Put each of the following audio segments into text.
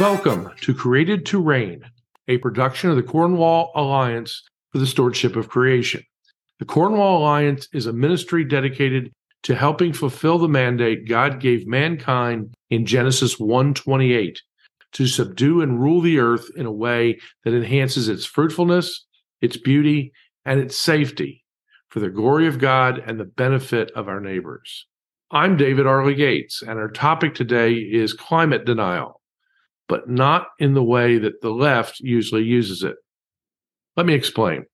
Welcome to Created to Reign, a production of the Cornwall Alliance for the Stewardship of Creation. The Cornwall Alliance is a ministry dedicated to helping fulfill the mandate God gave mankind in Genesis 1:28 to subdue and rule the earth in a way that enhances its fruitfulness, its beauty, and its safety for the glory of God and the benefit of our neighbors. I'm David R. Legates, and our topic today is climate denial but not in the way that the left usually uses it. Let me explain.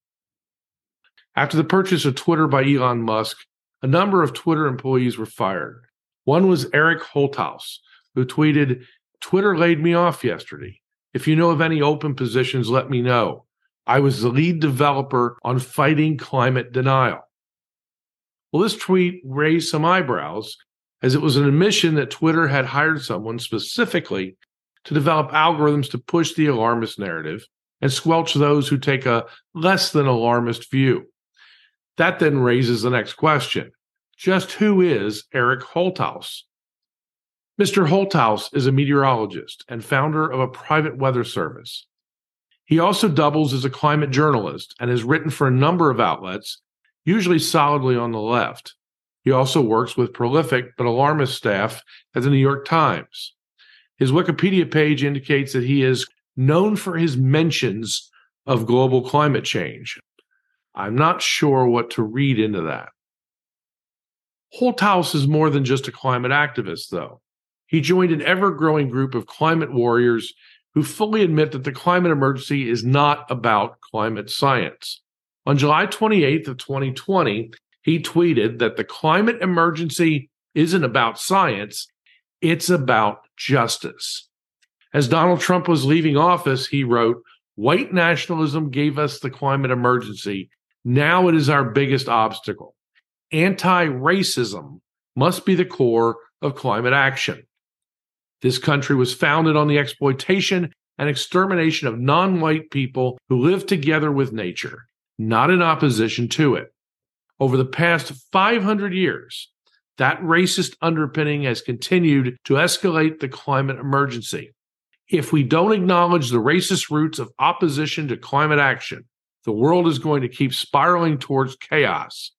After the purchase of Twitter by Elon Musk, a number of Twitter employees were fired. One was Eric Holthaus, who tweeted, Twitter laid me off yesterday. If you know of any open positions, let me know. I was the lead developer on fighting climate denial. Well, this tweet raised some eyebrows as it was an admission that Twitter had hired someone specifically to develop algorithms to push the alarmist narrative and squelch those who take a less than alarmist view. That then raises the next question just who is Eric Holthaus? Mr. Holthaus is a meteorologist and founder of a private weather service. He also doubles as a climate journalist and has written for a number of outlets, usually solidly on the left. He also works with prolific but alarmist staff at the New York Times. His Wikipedia page indicates that he is known for his mentions of global climate change. I'm not sure what to read into that. Holthaus is more than just a climate activist, though. He joined an ever growing group of climate warriors who fully admit that the climate emergency is not about climate science. On July 28th of 2020, he tweeted that the climate emergency isn't about science, it's about justice. As Donald Trump was leaving office, he wrote, White nationalism gave us the climate emergency. Now it is our biggest obstacle. Anti racism must be the core of climate action. This country was founded on the exploitation and extermination of non white people who live together with nature, not in opposition to it. Over the past 500 years, that racist underpinning has continued to escalate the climate emergency. If we don't acknowledge the racist roots of opposition to climate action, the world is going to keep spiraling towards chaos.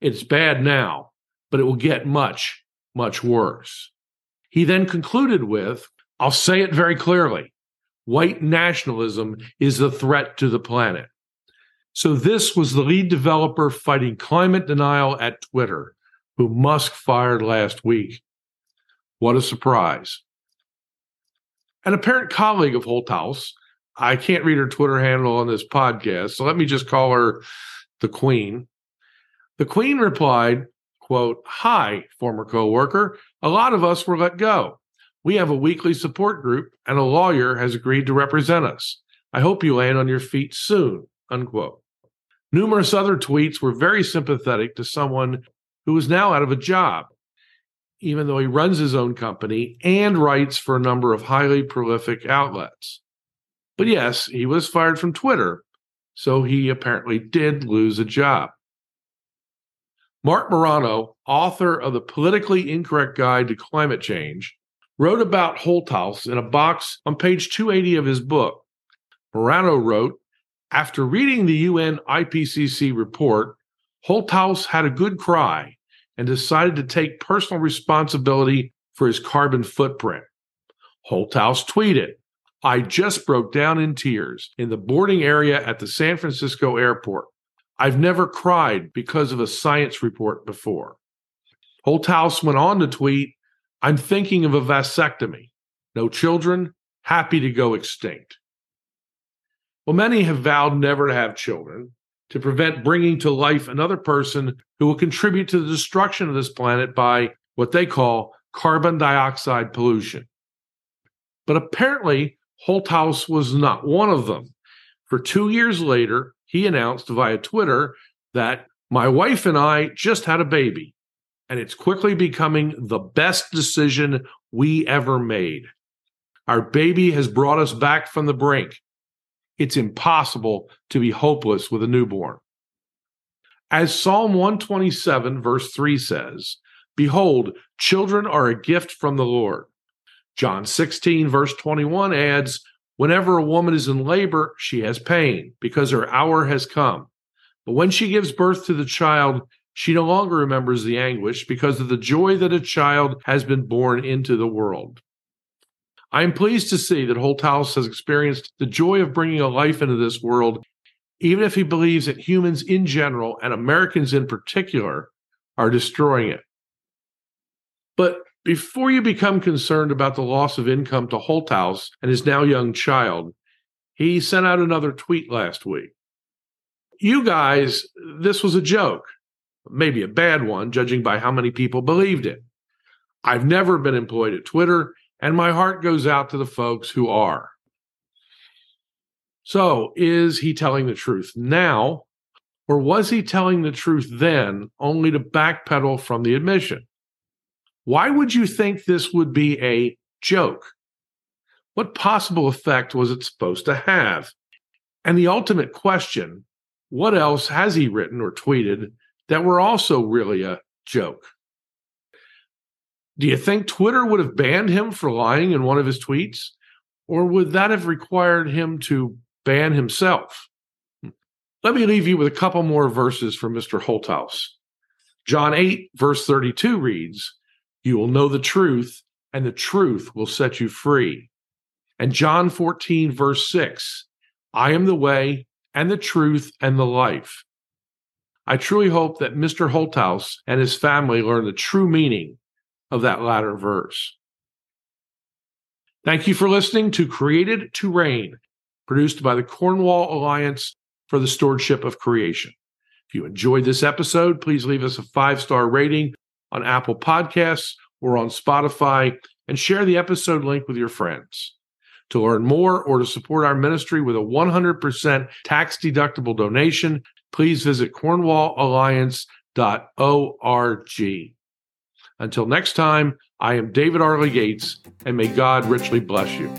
It's bad now, but it will get much, much worse. He then concluded with I'll say it very clearly white nationalism is a threat to the planet. So, this was the lead developer fighting climate denial at Twitter who Musk fired last week. What a surprise. An apparent colleague of Holthaus, I can't read her Twitter handle on this podcast, so let me just call her the Queen. The Queen replied, quote, Hi, former coworker. A lot of us were let go. We have a weekly support group, and a lawyer has agreed to represent us. I hope you land on your feet soon, unquote. Numerous other tweets were very sympathetic to someone who is now out of a job, even though he runs his own company and writes for a number of highly prolific outlets. But yes, he was fired from Twitter, so he apparently did lose a job. Marc Morano, author of the Politically Incorrect Guide to Climate Change, wrote about Holthaus in a box on page 280 of his book. Morano wrote, after reading the UN IPCC report, Holthaus had a good cry and decided to take personal responsibility for his carbon footprint. Holthaus tweeted, I just broke down in tears in the boarding area at the San Francisco airport. I've never cried because of a science report before. Holthaus went on to tweet, I'm thinking of a vasectomy. No children, happy to go extinct. Well, many have vowed never to have children, to prevent bringing to life another person who will contribute to the destruction of this planet by what they call carbon dioxide pollution. But apparently, Holthaus was not one of them. For two years later, he announced via Twitter that my wife and I just had a baby, and it's quickly becoming the best decision we ever made. Our baby has brought us back from the brink. It's impossible to be hopeless with a newborn. As Psalm 127, verse 3 says, Behold, children are a gift from the Lord. John 16, verse 21 adds, Whenever a woman is in labor, she has pain because her hour has come. But when she gives birth to the child, she no longer remembers the anguish because of the joy that a child has been born into the world. I am pleased to see that Holthaus has experienced the joy of bringing a life into this world, even if he believes that humans in general and Americans in particular are destroying it. But before you become concerned about the loss of income to Holthaus and his now young child, he sent out another tweet last week. You guys, this was a joke, maybe a bad one, judging by how many people believed it. I've never been employed at Twitter, and my heart goes out to the folks who are. So, is he telling the truth now, or was he telling the truth then, only to backpedal from the admission? Why would you think this would be a joke? What possible effect was it supposed to have? And the ultimate question what else has he written or tweeted that were also really a joke? Do you think Twitter would have banned him for lying in one of his tweets? Or would that have required him to ban himself? Let me leave you with a couple more verses from Mr. Holthaus. John 8, verse 32 reads, you will know the truth, and the truth will set you free. And John 14, verse 6 I am the way and the truth and the life. I truly hope that Mr. Holthaus and his family learn the true meaning of that latter verse. Thank you for listening to Created to Reign, produced by the Cornwall Alliance for the Stewardship of Creation. If you enjoyed this episode, please leave us a five star rating on Apple Podcasts or on Spotify and share the episode link with your friends. To learn more or to support our ministry with a 100% tax deductible donation, please visit cornwallalliance.org. Until next time, I am David R. Legates, and may God richly bless you.